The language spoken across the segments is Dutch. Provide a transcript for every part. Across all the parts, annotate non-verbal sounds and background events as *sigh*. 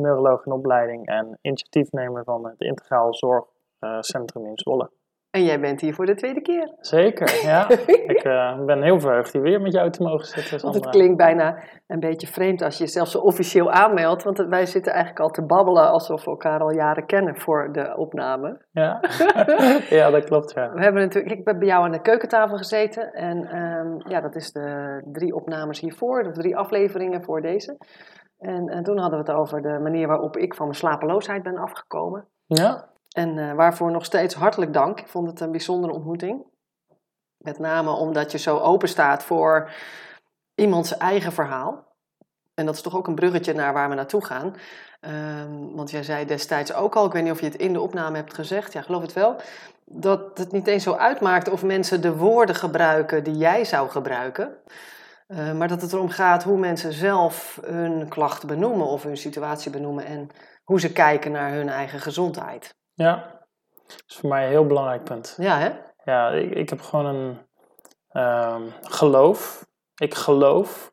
neuroloog in opleiding en initiatiefnemer van het Integraal Zorgcentrum in Zwolle. En jij bent hier voor de tweede keer. Zeker, ja. *laughs* ik uh, ben heel verheugd hier weer met jou te mogen zitten. Want het klinkt bijna een beetje vreemd als je jezelf zo officieel aanmeldt. Want wij zitten eigenlijk al te babbelen alsof we elkaar al jaren kennen voor de opname. Ja, *laughs* ja dat klopt. Ja. We hebben natuurlijk, ik ben bij jou aan de keukentafel gezeten. En um, ja, dat is de drie opnames hiervoor, de drie afleveringen voor deze. En, en toen hadden we het over de manier waarop ik van mijn slapeloosheid ben afgekomen. Ja. En uh, waarvoor nog steeds hartelijk dank. Ik vond het een bijzondere ontmoeting. Met name omdat je zo open staat voor iemands eigen verhaal. En dat is toch ook een bruggetje naar waar we naartoe gaan. Um, want jij zei destijds ook al, ik weet niet of je het in de opname hebt gezegd, ja, geloof het wel, dat het niet eens zo uitmaakt of mensen de woorden gebruiken die jij zou gebruiken. Uh, maar dat het erom gaat hoe mensen zelf hun klacht benoemen of hun situatie benoemen en hoe ze kijken naar hun eigen gezondheid. Ja, dat is voor mij een heel belangrijk punt. Ja, hè? Ja, ik, ik heb gewoon een uh, geloof. Ik geloof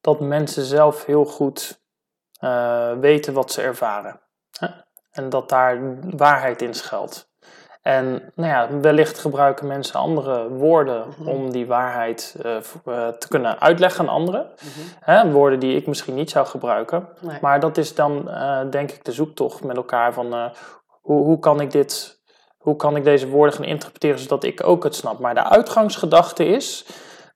dat mensen zelf heel goed uh, weten wat ze ervaren. Hè? En dat daar waarheid in schuilt. En nou ja, wellicht gebruiken mensen andere woorden mm -hmm. om die waarheid uh, uh, te kunnen uitleggen aan anderen. Mm -hmm. Hè, woorden die ik misschien niet zou gebruiken. Nee. Maar dat is dan uh, denk ik de zoektocht met elkaar van hoe, hoe, kan ik dit, hoe kan ik deze woorden gaan interpreteren zodat ik ook het snap. Maar de uitgangsgedachte is,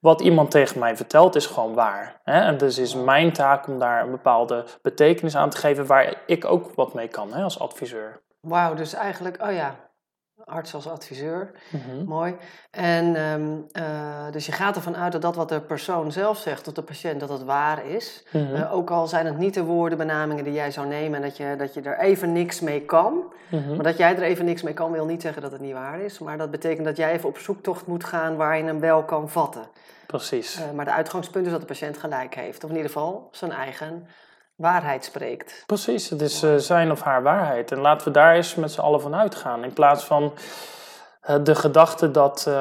wat iemand tegen mij vertelt is gewoon waar. Hè? En dus is mijn taak om daar een bepaalde betekenis aan te geven waar ik ook wat mee kan hè, als adviseur. Wauw, dus eigenlijk, oh ja, arts als adviseur. Mm -hmm. Mooi. En um, uh, dus je gaat ervan uit dat dat wat de persoon zelf zegt, of de patiënt, dat het waar is. Mm -hmm. uh, ook al zijn het niet de woordenbenamingen die jij zou nemen en dat je, dat je er even niks mee kan. Mm -hmm. Maar dat jij er even niks mee kan, wil niet zeggen dat het niet waar is. Maar dat betekent dat jij even op zoektocht moet gaan waar je hem wel kan vatten. Precies. Uh, maar de uitgangspunt is dat de patiënt gelijk heeft. Of in ieder geval zijn eigen waarheid spreekt. Precies, het is uh, zijn of haar waarheid. En laten we daar eens met z'n allen van uitgaan. In plaats van uh, de gedachte dat, uh,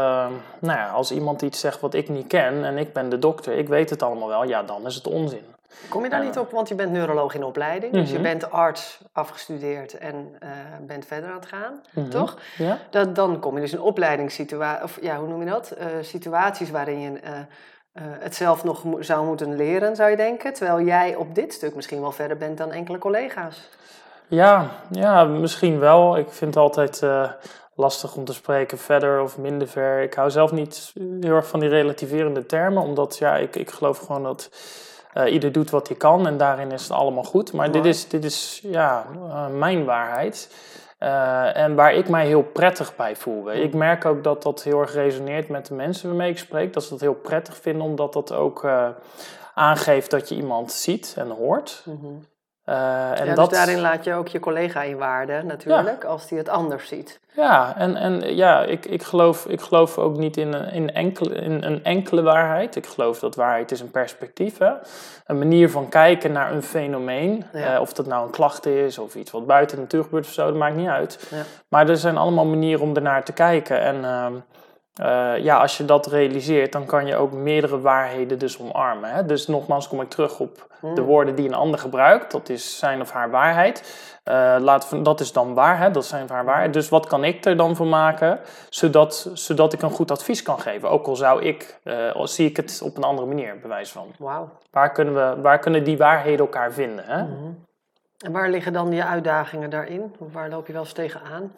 nou ja, als iemand iets zegt wat ik niet ken en ik ben de dokter, ik weet het allemaal wel, ja, dan is het onzin. Kom je daar niet op, want je bent neuroloog in opleiding, mm -hmm. dus je bent arts afgestudeerd en bent verder aan het gaan, mm -hmm. toch? Ja. Dat, dan kom je dus in opleidingssituaties, of ja, hoe noem je dat? Situaties waarin je het zelf nog zou moeten leren, zou je denken. Terwijl jij op dit stuk misschien wel verder bent dan enkele collega's. Ja, ja misschien wel. Ik vind het altijd uh, lastig om te spreken verder of minder ver. Ik hou zelf niet heel erg van die relativerende termen, omdat ja, ik, ik geloof gewoon dat uh, ieder doet wat hij kan en daarin is het allemaal goed. Maar dit is, dit is ja, mijn waarheid. Uh, en waar ik mij heel prettig bij voel. Ik merk ook dat dat heel erg resoneert met de mensen waarmee ik spreek. Dat ze dat heel prettig vinden, omdat dat ook uh, aangeeft dat je iemand ziet en hoort. -hmm. Uh, en ja, dat... dus daarin laat je ook je collega in waarde natuurlijk, ja. als die het anders ziet. Ja, en, en ja, ik, ik, geloof, ik geloof ook niet in, in, enkele, in een enkele waarheid. Ik geloof dat waarheid is een perspectief. Hè? Een manier van kijken naar een fenomeen. Ja. Uh, of dat nou een klacht is of iets wat buiten de natuur gebeurt of zo, dat maakt niet uit. Ja. Maar er zijn allemaal manieren om ernaar te kijken. En uh, uh, ja, als je dat realiseert, dan kan je ook meerdere waarheden dus omarmen. Hè? Dus nogmaals kom ik terug op de woorden die een ander gebruikt. Dat is zijn of haar waarheid. Uh, laat, dat is dan waar, hè? dat zijn of haar waarheid. Dus wat kan ik er dan van maken, zodat, zodat ik een goed advies kan geven? Ook al zou ik, uh, al zie ik het op een andere manier, bewijs van. Wow. Waar, kunnen we, waar kunnen die waarheden elkaar vinden? Hè? Mm -hmm. En waar liggen dan je uitdagingen daarin? Waar loop je wel eens tegenaan?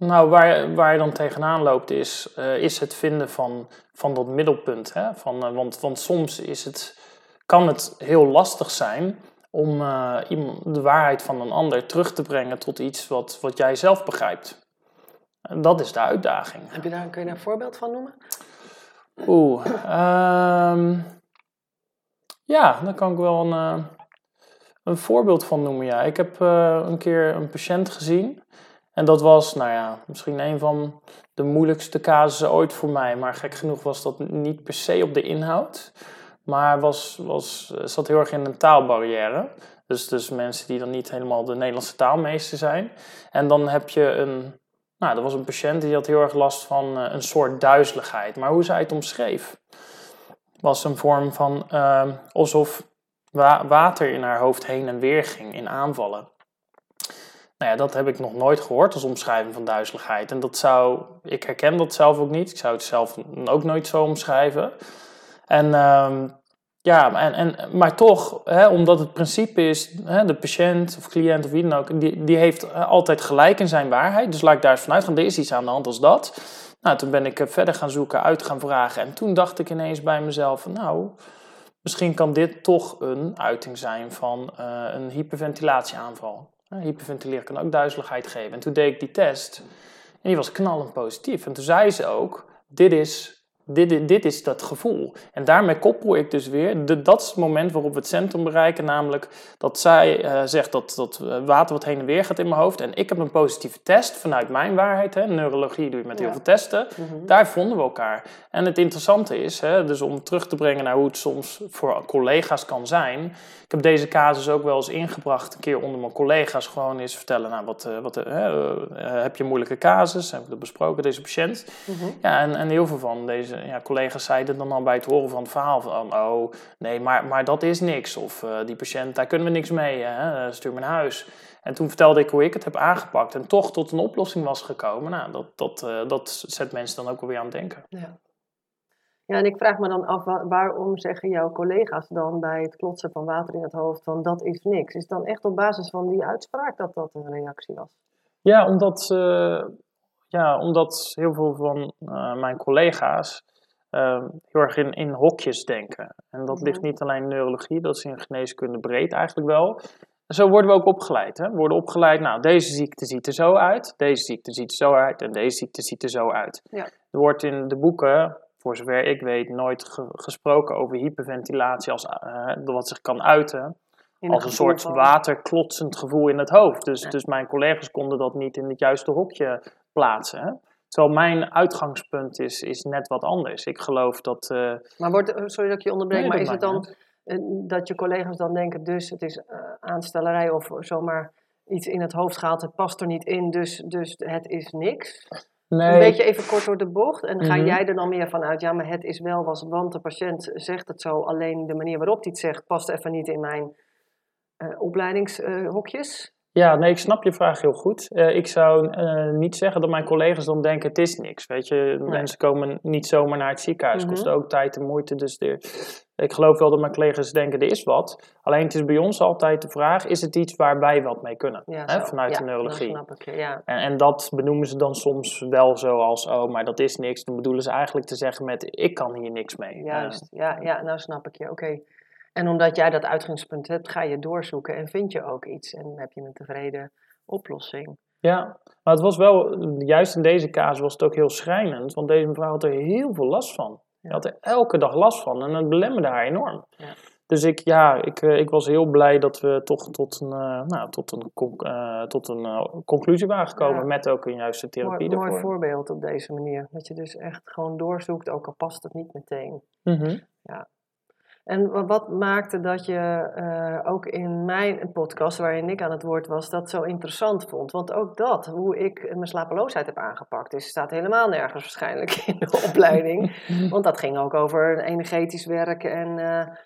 Nou, waar, waar je dan tegenaan loopt is, uh, is het vinden van, van dat middelpunt. Hè? Van, uh, want, want soms is het, kan het heel lastig zijn om uh, iemand, de waarheid van een ander terug te brengen tot iets wat, wat jij zelf begrijpt. En dat is de uitdaging. Heb je daar, kun je daar een voorbeeld van noemen? Oeh, um, ja, dan kan ik wel een, een voorbeeld van noemen, ja. Ik heb eh, een keer een patiënt gezien. En dat was, nou ja, misschien een van de moeilijkste casussen ooit voor mij. Maar gek genoeg was dat niet per se op de inhoud. Maar was, was, zat heel erg in een taalbarrière. Dus, dus mensen die dan niet helemaal de Nederlandse taalmeester zijn. En dan heb je een, nou, er was een patiënt die had heel erg last van eh, een soort duizeligheid. Maar hoe zij het omschreef, was een vorm van uh, alsof wa water in haar hoofd heen en weer ging in aanvallen. Nou ja, dat heb ik nog nooit gehoord als omschrijving van duizeligheid. En dat zou, ik herken dat zelf ook niet. Ik zou het zelf ook nooit zo omschrijven. En uh, ja, en, en, maar toch, hè, omdat het principe is, hè, de patiënt of cliënt of wie dan ook, die, die heeft altijd gelijk in zijn waarheid. Dus laat ik daar eens vanuit gaan, er is iets aan de hand als dat. Nou, toen ben ik eh, verder gaan zoeken, uit gaan vragen. En toen dacht ik ineens bij mezelf, nou, misschien kan dit toch een uiting zijn van uh, een hyperventilatieaanval. Hyperventileren kan ook duizeligheid geven. En toen deed ik die test en die was knallend positief. En toen zei ze ook, dit is dit, dit, is dat gevoel. En daarmee koppel ik dus weer, de, dat is het moment waarop we het centrum bereiken, namelijk dat zij uh, zegt dat, dat eh, water wat heen en weer gaat in mijn hoofd. En ik heb een positieve test vanuit mijn waarheid. Hè, neurologie doe je met heel veel testen. Mhm. Daar vonden we elkaar. En het interessante is, hè, dus om terug te brengen naar hoe het soms voor collega's kan zijn. Ik heb deze casus ook wel eens ingebracht, een keer onder mijn collega's, gewoon eens vertellen, nou, wat, uh, wat heb je een moeilijke casus? Heb ik dat besproken, deze patiënt? Mhm. Ja, en, en heel veel van deze ja, collega's zeiden dan al bij het horen van het verhaal van, oh nee, maar, maar dat is niks. Of uh, die patiënt, daar kunnen we niks mee, hè? Eh, stuur me naar huis. En toen vertelde ik hoe ik het heb aangepakt en toch tot een oplossing was gekomen. Nou, dat, dat, uh, dat zet mensen dan ook alweer aan het denken. Ja. Ja, en ik vraag me dan af, waarom zeggen jouw collega's dan bij het klotsen van water in het hoofd van dat is niks? Is dan echt op basis van die uitspraak dat dat een reactie was? Ja, omdat, uh, ja, omdat heel veel van uh, mijn collega's uh, heel erg in, in hokjes denken. En dat ligt mhm. niet alleen in neurologie, dat is in geneeskunde breed eigenlijk wel. En zo worden we ook opgeleid. Hè? We worden opgeleid, nou, deze ziekte ziet er zo uit, deze ziekte ziet er zo uit en deze ziekte ziet er zo uit. Ja. Er wordt in de boeken, voor zover ik weet, nooit gesproken over hyperventilatie als uh, wat zich kan uiten. als een soort van... waterklotsend gevoel in het hoofd. Dus, dus mijn collega's konden dat niet in het juiste hokje plaatsen. Terwijl mijn uitgangspunt is, is net wat anders. Ik geloof dat. Uh... Maar wordt, eh, sorry dat ik je onderbreek, maar is het dan uh, dat je collega's dan denken, dus het is aanstellerij of zomaar iets in het hoofd gehaald, het past er niet in, dus, dus het is niks? Nee. Een beetje even kort door de bocht. En ga mhm. jij er dan meer van uit, ja, maar het is wel was, want de patiënt zegt het zo, alleen de manier waarop hij het zegt past even niet in mijn opleidingshokjes? Ja, nee, ik snap je vraag heel goed. Uh, ik zou uh, niet zeggen dat mijn collega's dan denken het is niks. Weet je, nee. mensen komen niet zomaar naar het ziekenhuis. Mm -hmm. kost ook tijd en moeite. Dus de, ik geloof wel dat mijn collega's denken er is wat. Alleen het is bij ons altijd de vraag, is het iets waar wij wat mee kunnen? Ja, hè, vanuit ja, de neurologie. Dat snap ik, ja. en, en dat benoemen ze dan soms wel zo als, oh, maar dat is niks. Dan bedoelen ze eigenlijk te zeggen met, ik kan hier niks mee. Juist, ja, ja nou snap ik je. Oké. Okay. En omdat jij dat uitgangspunt hebt, ga je doorzoeken en vind je ook iets. En heb je een tevreden oplossing. Ja, maar het was wel, juist in deze casus was het ook heel schrijnend. Want deze mevrouw had er heel veel last van. Ze had er elke dag last van en het belemmerde haar enorm. Ja. Dus ik, ja, ik, eh, ik was heel blij dat we toch tot een, uh, nou, tot een, uh, tot een uh, conclusie waren gekomen. Ja. Met ook een juiste therapie mooi, mooi voorbeeld op deze manier. Dat je dus echt gewoon doorzoekt, ook al past het niet meteen. Mm -hmm. Ja, en wat maakte dat je uh, ook in mijn podcast, waarin ik aan het woord was, dat zo interessant vond? Want ook dat, hoe ik mijn slapeloosheid heb aangepakt, is, staat helemaal nergens waarschijnlijk in de *laughs* opleiding. Want dat ging ook over energetisch werken en uh,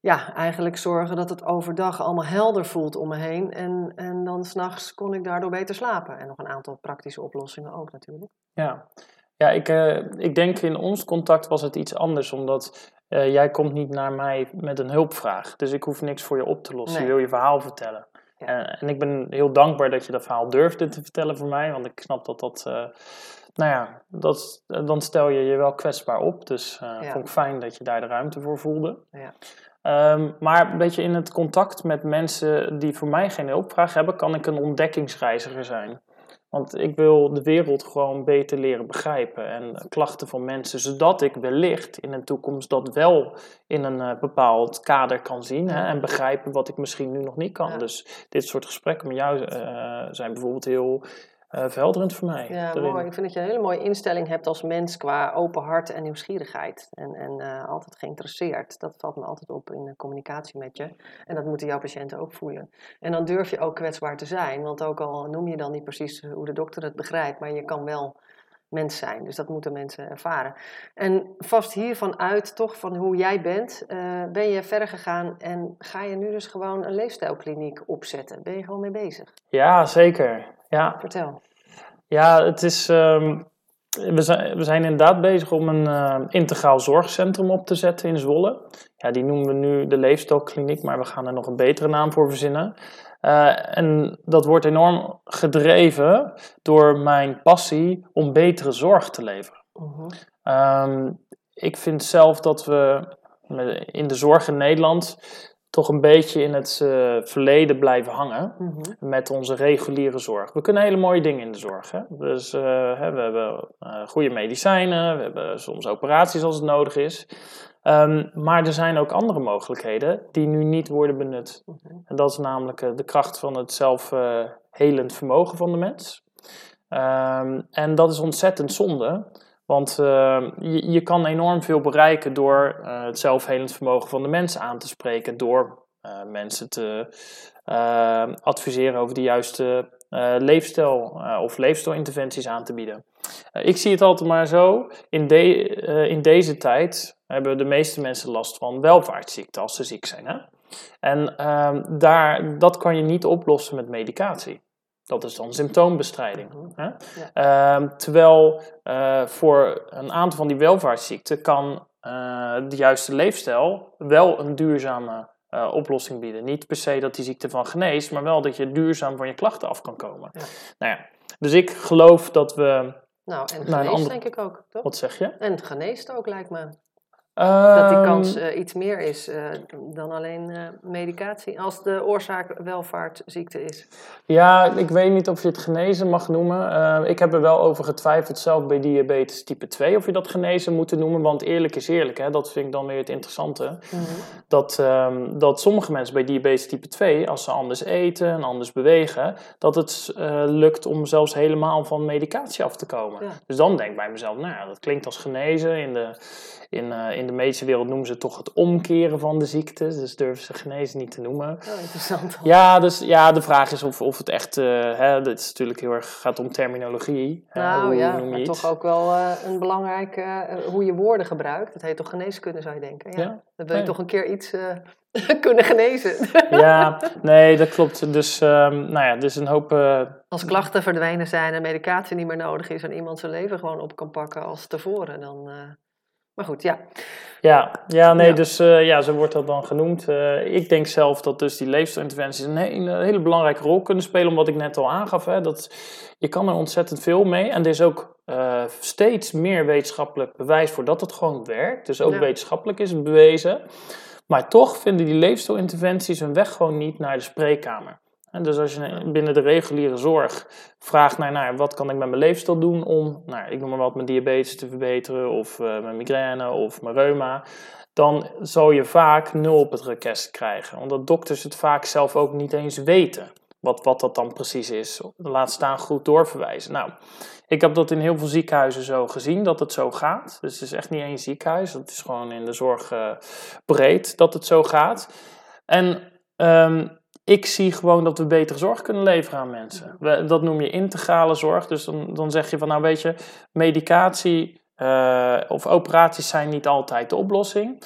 ja, eigenlijk zorgen dat het overdag allemaal helder voelt om me heen. En, en dan s'nachts kon ik daardoor beter slapen. En nog een aantal praktische oplossingen ook natuurlijk. Ja, ja ik, uh, ik denk in ons contact was het iets anders, omdat uh, jij komt niet naar mij met een hulpvraag. Dus ik hoef niks voor je op te lossen. Nee. Je wil je verhaal vertellen. Ja. En, en, ik ben heel dankbaar dat je dat verhaal durfde te vertellen voor mij. Want ik snap dat dat. Uh, nou ja, dat, dan stel je je wel kwetsbaar op. Dus ja. vond ik fijn dat je daar de ruimte voor voelde. Ja. Um, maar een beetje in het contact met mensen die voor mij geen hulpvraag hebben, kan ik een ontdekkingsreiziger zijn. Want ik wil de wereld gewoon beter leren begrijpen en klachten van mensen, zodat ik wellicht in de toekomst dat wel in een eh, bepaald kader kan zien hè, en begrijpen wat ik misschien nu nog niet kan. Ja. Dus dit soort gesprekken met jou eh, zijn bijvoorbeeld heel eh, verhelderend voor mij. Ja, daarin. mooi. Ik vind dat je een hele mooie instelling hebt als mens qua open hart en nieuwsgierigheid. En, en eh, altijd geïnteresseerd. Dat valt me altijd op in de communicatie met je. En dat moeten jouw patiënten ook voelen. En dan durf je ook kwetsbaar te zijn. Want ook al noem je dan niet precies hoe de dokter het begrijpt, maar je kan wel mens zijn. Dus dat moeten mensen ervaren. En vast hiervan uit, toch van hoe jij bent, eh, ben je verder gegaan en ga je nu dus gewoon een leefstijlkliniek opzetten. Ben je gewoon mee bezig? Ja, zeker. Ja, Vertel. Ja, het is. ehm, we, zijn, we zijn inderdaad bezig om een eh, integraal zorgcentrum op te zetten in Zwolle. Ja, die noemen we nu de Leefstijlkliniek, maar we gaan er nog een betere naam voor verzinnen. Eh, en dat wordt enorm gedreven door mijn passie om betere zorg te leveren. Mhm. Ehm, ik vind zelf dat we in de zorg in Nederland toch een beetje in het eh, verleden blijven hangen Mhm. met onze reguliere zorg. We kunnen hele mooie dingen in de zorg. Hè? Dus eh, hè, we hebben eh, goede medicijnen, we hebben soms operaties als het nodig is. Ehm, maar er zijn ook andere mogelijkheden die nu niet worden benut. En dat is namelijk eh, de kracht van het zelfhelend vermogen van de mens. Ehm, en dat is ontzettend zonde. Want eh, je, je kan enorm veel bereiken door eh, het zelfhelend vermogen van de mens aan te spreken. Door eh, mensen te eh, adviseren over de juiste eh, leefstijl eh, of leefstijlinterventies aan te bieden. Eh, ik zie het altijd maar zo. In, de, eh, in deze tijd hebben de meeste mensen last van welvaartsziekten als ze ziek zijn. Hè? En ehm, daar, dat kan je niet oplossen met medicatie. Dat is dan symptoombestrijding. Hè? Ehm, terwijl eh, voor een aantal van die welvaartsziekten kan de juiste leefstijl wel een duurzame oplossing bieden. Niet per se dat die ziekte van geneest, maar wel dat je duurzaam van je klachten af kan komen. Ja. Nou ja, dus ik geloof dat we. Nou, en geneest denk ik ook, toch? Wat zeg je? En het geneest ook, lijkt me. Dat die Ehm, kans eh, iets meer is eh, dan alleen eh, medicatie. Als de oorzaak welvaartziekte is. Ja, ik weet niet of je het genezen mag noemen. Eh, ik heb er wel over getwijfeld zelf bij diabetes type 2 of je dat genezen moet noemen. Want eerlijk is eerlijk, hè, dat vind ik dan weer het interessante. Dat, ehm, dat sommige mensen bij diabetes type 2, als ze anders eten en anders bewegen, dat het lukt om zelfs helemaal van medicatie af te komen. Ja. Dus dan denk ik bij mezelf, nou ja, dat klinkt als genezen. In de, in, eh, in de medische wereld noemen ze het toch het omkeren van de ziekte. Dus durven ze genezen niet te noemen. Oh, interessant. Ja, dus ja, de vraag is of, of het echt, hè, dit is natuurlijk heel erg gaat om terminologie. hè, Nou hoe ja, noem je maar iets? toch ook wel eh, een belangrijk eh, hoe je woorden gebruikt. Dat heet toch geneeskunde, zou je denken. Ja. Ja, Dan wil je toch een keer iets *laughs* kunnen genezen. *laughs* Ja, nee, dat klopt. Dus, ehm, nou ja, dus een hoop. Als klachten verdwenen zijn en medicatie niet meer nodig is en iemand zijn leven gewoon op kan pakken als tevoren, dan. Maar goed, ja. ja, ja, nee, Ja. dus eh, ja, zo wordt dat dan genoemd. Eh, ik denk zelf dat dus die leefstijlinterventies een, he- een hele belangrijke rol kunnen spelen, omdat ik net al aangaf, hè, dat je kan er ontzettend veel mee. En er is ook eh, steeds meer wetenschappelijk bewijs voor dat het gewoon werkt. Dus ook Ja. wetenschappelijk is het bewezen. Maar toch vinden die leefstijlinterventies hun weg gewoon niet naar de spreekkamer. En dus als je binnen de reguliere zorg vraagt naar, naar wat kan ik met mijn leefstijl doen om, nou, ik noem maar wat, mijn diabetes te verbeteren of eh, mijn migraine of mijn reuma, dan zal je vaak nul op het request krijgen. Omdat dokters het vaak zelf ook niet eens weten wat, wat dat dan precies is. Laat staan goed doorverwijzen. Nou, ik heb dat in heel veel ziekenhuizen zo gezien, dat het zo gaat. Dus het is echt niet één ziekenhuis, het is gewoon in de zorg eh, breed dat het zo gaat. En ehm, ik zie gewoon dat we betere zorg kunnen leveren aan mensen. We- dat noem je integrale zorg. Dus dan, dan zeg je van, nou weet je, medicatie eh, of operaties zijn niet altijd de oplossing.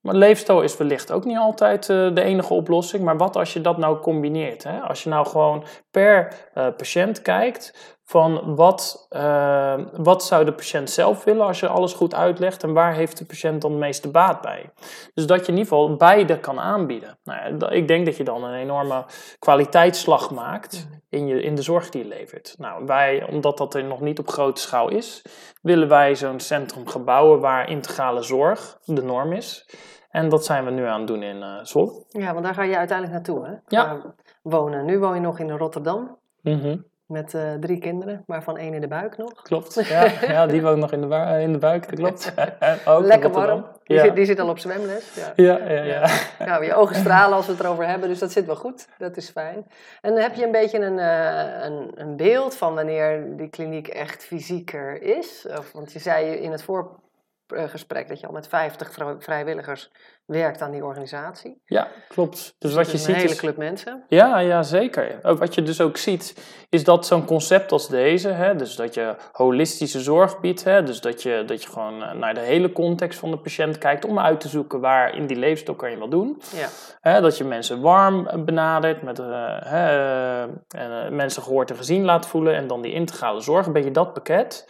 Maar leefstijl is wellicht ook niet altijd eh, de enige oplossing. Maar wat als je dat nou combineert? Hè? Als je nou gewoon per eh, patiënt kijkt van wat, eh, wat zou de patiënt zelf willen als je alles goed uitlegt en waar heeft de patiënt dan de meeste baat bij. Dus dat je in ieder geval beide kan aanbieden. Nou, ja, ik denk dat je dan een enorme kwaliteitsslag maakt in, je, in de zorg die je levert. Nou, wij, omdat dat er nog niet op grote schaal is, willen wij zo'n centrum gaan bouwen waar integrale zorg de norm is. En dat zijn we nu aan het doen in Zwolle. ja, want daar ga je uiteindelijk naartoe, hè? Ja. Wonen. Nu woon je nog in Rotterdam. Mhm. Met eh, drie kinderen, waarvan één in de buik nog. Klopt, *laughs* ja, ja die woont nog in de, bui- in de buik, dat klopt. *laughs* Ook Lekker warm. Die, Ja. zit, die zit al op zwemles. Ja. Ja, ja, ja. Nou, je ogen stralen als we het erover hebben, dus dat zit wel goed. Dat is fijn. En heb je een beetje een, eh, een, een beeld van wanneer die kliniek echt fysieker is? Of, want je zei in het voorgesprek dat je al met 50 vrij- vrijwilligers werkt aan die organisatie. Ja, klopt. Dus wat Dat je is een ziet hele is... club mensen. Ja, ja, zeker. Ook wat je dus ook ziet, is dat zo'n concept als deze, hè, dus dat je holistische zorg biedt, hè, dus dat je, dat je gewoon eh, naar de hele context van de patiënt kijkt om uit te zoeken waar in die leefstijl kan je wat doen. Ja. Hè, dat je mensen warm eh, benadert, met, eh, hè, eh, en, eh, mensen gehoord en gezien laat voelen en dan die integrale zorg, een beetje dat pakket.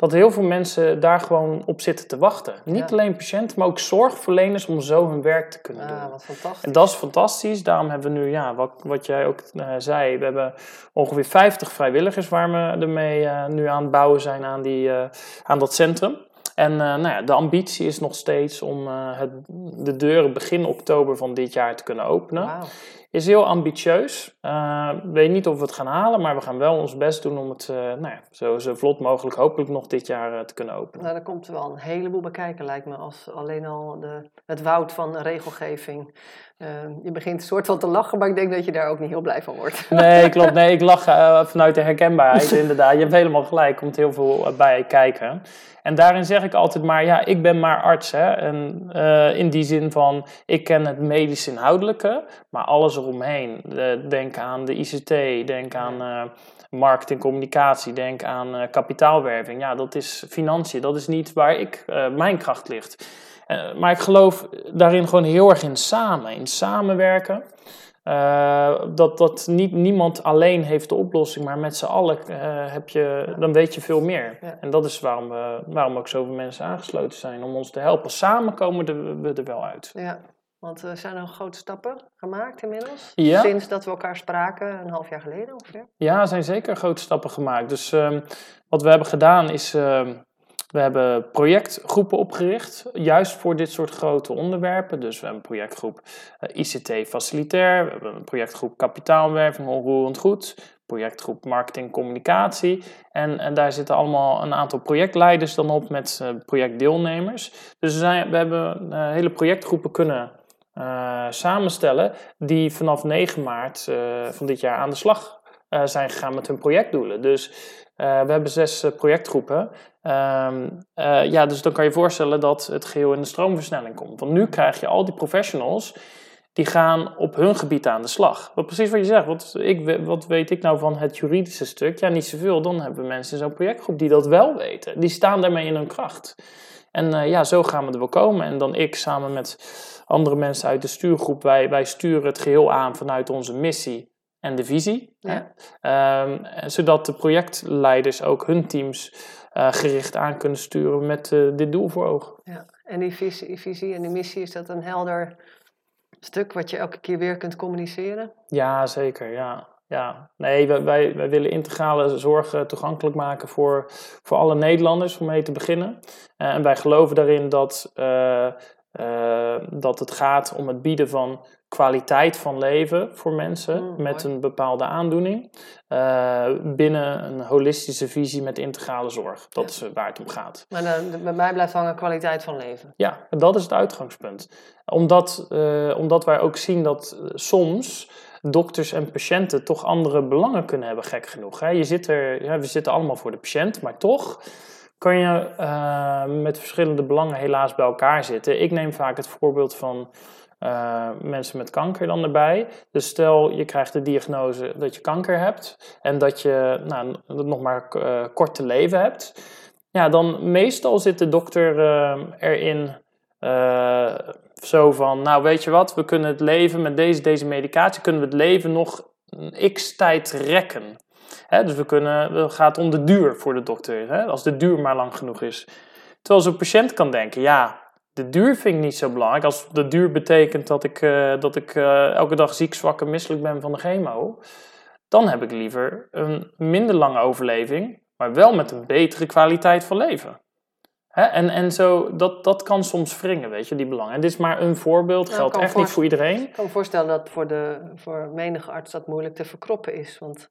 Dat heel veel mensen daar gewoon op zitten te wachten. Niet Ja. alleen patiënten, maar ook zorgverleners om zo hun werk te kunnen doen. Ah, wat fantastisch. En dat is fantastisch. Daarom hebben we nu, ja, wat, wat jij ook eh, zei, we hebben ongeveer 50 vrijwilligers waar we ermee eh, nu aan het bouwen zijn aan, die, eh, aan dat centrum. En nou ja, de ambitie is nog steeds om het, de deuren begin oktober van dit jaar te kunnen openen. Wauw. Is heel ambitieus. Eh weet niet of we het gaan halen, maar we gaan wel ons best doen om het eh, nou ja, zo, zo vlot mogelijk hopelijk nog dit jaar eh, te kunnen openen. Nou, daar komt er wel een heleboel bij kijken, lijkt me, als alleen al de, het woud van regelgeving. Eh, je begint een soort van te lachen, maar ik denk dat je daar ook niet heel blij van wordt. *laughs* Nee, klopt. Nee, ik lach vanuit de herkenbaarheid, *laughs* inderdaad. Je hebt helemaal gelijk, er komt heel veel bij kijken. En daarin zeg ik altijd maar, ja, ik ben maar arts. Hè? En in die zin van, ik ken het medisch inhoudelijke, maar alles eromheen. Denk aan de ICT, denk aan eh marketing, communicatie, denk aan eh, kapitaalwerving. Ja, dat is financiën, dat is niet waar ik, eh, mijn kracht ligt. Maar ik geloof daarin gewoon heel erg in samen, in samenwerken. Dat dat niet, niemand alleen heeft de oplossing, maar met z'n allen heb je, dan weet je veel meer. Ja. En dat is waarom, we, waarom ook zoveel mensen aangesloten zijn, om ons te helpen. Samen komen we er wel uit. Ja, want er zijn er grote stappen gemaakt inmiddels. Ja. Sinds dat we elkaar spraken, een half jaar geleden ongeveer. Ja, er zijn zeker grote stappen gemaakt. Dus ehm, wat we hebben gedaan is, ehm, we hebben projectgroepen opgericht, juist voor dit soort grote onderwerpen. Dus we hebben een projectgroep eh, ICT facilitair, we hebben een projectgroep kapitaalwerving, onroerend goed, projectgroep marketing communicatie. En, en daar zitten allemaal een aantal projectleiders dan op met eh, projectdeelnemers. Dus we, zijn, we hebben eh, hele projectgroepen kunnen samenstellen die vanaf 9 maart eh, van dit jaar aan de slag eh, zijn gegaan met hun projectdoelen. Dus eh, we hebben zes eh, projectgroepen. Ehm, eh, ja, dus dan kan je voorstellen dat het geheel in de stroomversnelling komt. Want nu krijg je al die professionals die gaan op hun gebied aan de slag. Wat precies wat je zegt, wat, ik, wat weet ik nou van het juridische stuk? Ja, niet zoveel. Dan hebben we mensen in zo'n projectgroep die dat wel weten. Die staan daarmee in hun kracht. En eh, ja, zo gaan we er wel komen. En dan ik samen met andere mensen uit de stuurgroep, wij, wij sturen het geheel aan vanuit onze missie en de visie. Ja. Ehm, zodat de projectleiders ook hun teams eh, gericht aan kunnen sturen met eh, dit doel voor ogen. Ja. En die visie, visie en die missie, is dat een helder stuk wat je elke keer weer kunt communiceren? Ja, zeker. Ja. Ja, nee, wij, wij, wij willen integrale zorg toegankelijk maken voor, voor alle Nederlanders, om mee te beginnen. Eh, en wij geloven daarin dat, eh, dat het gaat om het bieden van kwaliteit van leven voor mensen Mm, met mooi. een bepaalde aandoening. eh, binnen een holistische visie met integrale zorg. Dat is eh, waar het om gaat. Maar de- bij mij blijft hangen kwaliteit van leven. Ja, dat is het uitgangspunt. Omdat, eh, omdat wij ook zien dat soms dokters en patiënten toch andere belangen kunnen hebben, gek genoeg. Hè? Je zit er, ja, we zitten allemaal voor de patiënt, maar toch kan je eh, met verschillende belangen helaas bij elkaar zitten. Ik neem vaak het voorbeeld van eh, mensen met kanker dan erbij. Dus stel je krijgt de diagnose dat je kanker hebt en dat je nou, nog maar eh, kort te leven hebt. Ja, dan meestal zit de dokter erin zo van, nou weet je wat, we kunnen het leven met deze, deze medicatie, kunnen we het leven nog x tijd rekken. Dus we kunnen, het gaat om de duur voor de dokter, als de duur maar lang genoeg is. Terwijl zo'n patiënt kan denken, ja, de duur vind ik niet zo belangrijk. Als de duur betekent dat ik, eh, dat ik eh, elke dag ziek, zwak en misselijk ben van de chemo, dan heb ik liever een minder lange overleving, maar wel met een betere kwaliteit van leven. En, en zo, dat, dat kan soms wringen, weet je, die belangen. En dit is maar een voorbeeld, Nou, geldt echt niet voor- voor iedereen. Ik kan me voorstellen dat voor, de, voor menige arts dat moeilijk te verkroppen is. Want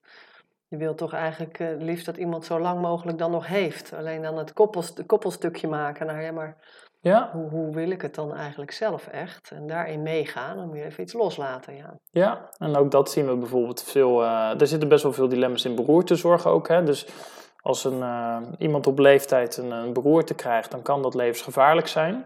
Je wilt toch eigenlijk uh, liefst dat iemand zo lang mogelijk dan nog heeft. Alleen dan het koppels, koppelstukje maken. Nou ja, maar ja. Hoe, hoe wil ik het dan eigenlijk zelf echt? En daarin meegaan, dan moet je even iets loslaten. Ja, ja en ook dat zien we bijvoorbeeld veel. Uh, er zitten best wel veel dilemma's in beroertezorg ook. Hè? Dus als een, uh, iemand op leeftijd een, een beroerte krijgt, dan kan dat levensgevaarlijk zijn.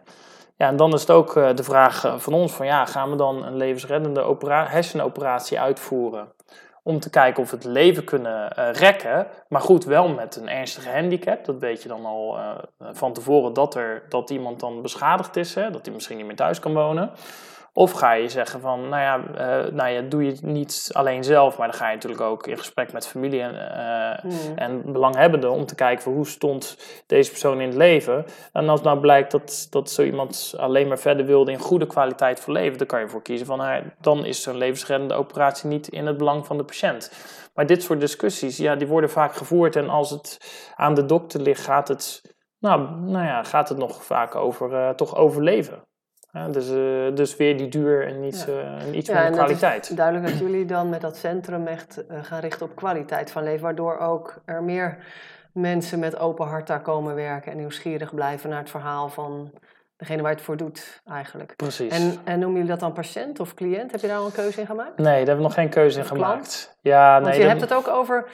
Ja, en dan is het ook uh, de vraag van ons: van ja, gaan we dan een levensreddende hersenoperatie uitvoeren? Om te kijken of we het leven kunnen uh, rekken. Maar goed, wel met een ernstige handicap. Dat weet je dan al uh, van tevoren dat, er, dat iemand dan beschadigd is. Hè? Dat hij misschien niet meer thuis kan wonen. Of ga je zeggen van, nou ja, uh, nou ja, doe je het niet alleen zelf, maar dan ga je natuurlijk ook in gesprek met familie en, uh, mm. en belanghebbenden om te kijken van hoe stond deze persoon in het leven. En als nou blijkt dat, dat zo iemand alleen maar verder wilde in goede kwaliteit voor leven, dan kan je voor kiezen van, nou, dan is zo'n levensreddende operatie niet in het belang van de patiënt. Maar dit soort discussies, ja, die worden vaak gevoerd en als het aan de dokter ligt, gaat het, nou, nou ja, gaat het nog vaak over uh, toch overleven. Ja, dus, uh, dus weer die duur en iets, ja. uh, iets ja, meer kwaliteit. Het duidelijk dat jullie dan met dat centrum echt uh, gaan richten op kwaliteit van leven, waardoor ook er meer mensen met open hart daar komen werken en nieuwsgierig blijven naar het verhaal van degene waar je het voor doet eigenlijk. Precies. En, en noemen jullie dat dan patiënt of cliënt? Heb je daar al een keuze in gemaakt? Nee, daar hebben we nog geen keuze in gemaakt. Ja, Want nee, je dat... hebt het ook over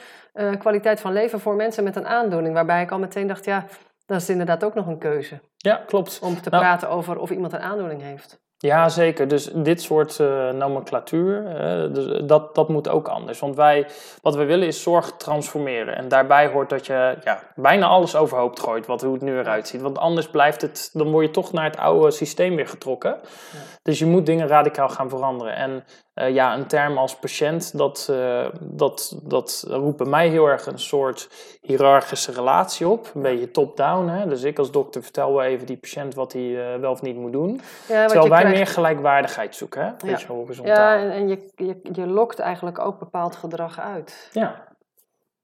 kwaliteit van leven voor mensen met een aandoening, waarbij ik al meteen dacht, ja dat is inderdaad ook nog een keuze. Ja, klopt. Om te nou, praten over of iemand een aandoening heeft. Ja, zeker. Dus dit soort uh, nomenclatuur, uh, dus dat, dat moet ook anders. Want wij, wat we willen is zorg transformeren. En daarbij hoort dat je ja, bijna alles overhoop gooit, wat, hoe het nu eruit ziet. Want anders blijft het, dan word je toch naar het oude systeem weer getrokken. Ja. Dus je moet dingen radicaal gaan veranderen. En uh, ja, een term als patiënt, dat, uh, dat, dat roept bij mij heel erg een soort hiërarchische relatie op. Een beetje top-down. Dus ik als dokter vertel wel even die patiënt wat hij uh, wel of niet moet doen. Ja, Terwijl wij krijgt... meer gelijkwaardigheid zoeken. Hè? Beetje ja. horizontaal. Ja, en, en je, je, je lokt eigenlijk ook bepaald gedrag uit. Ja.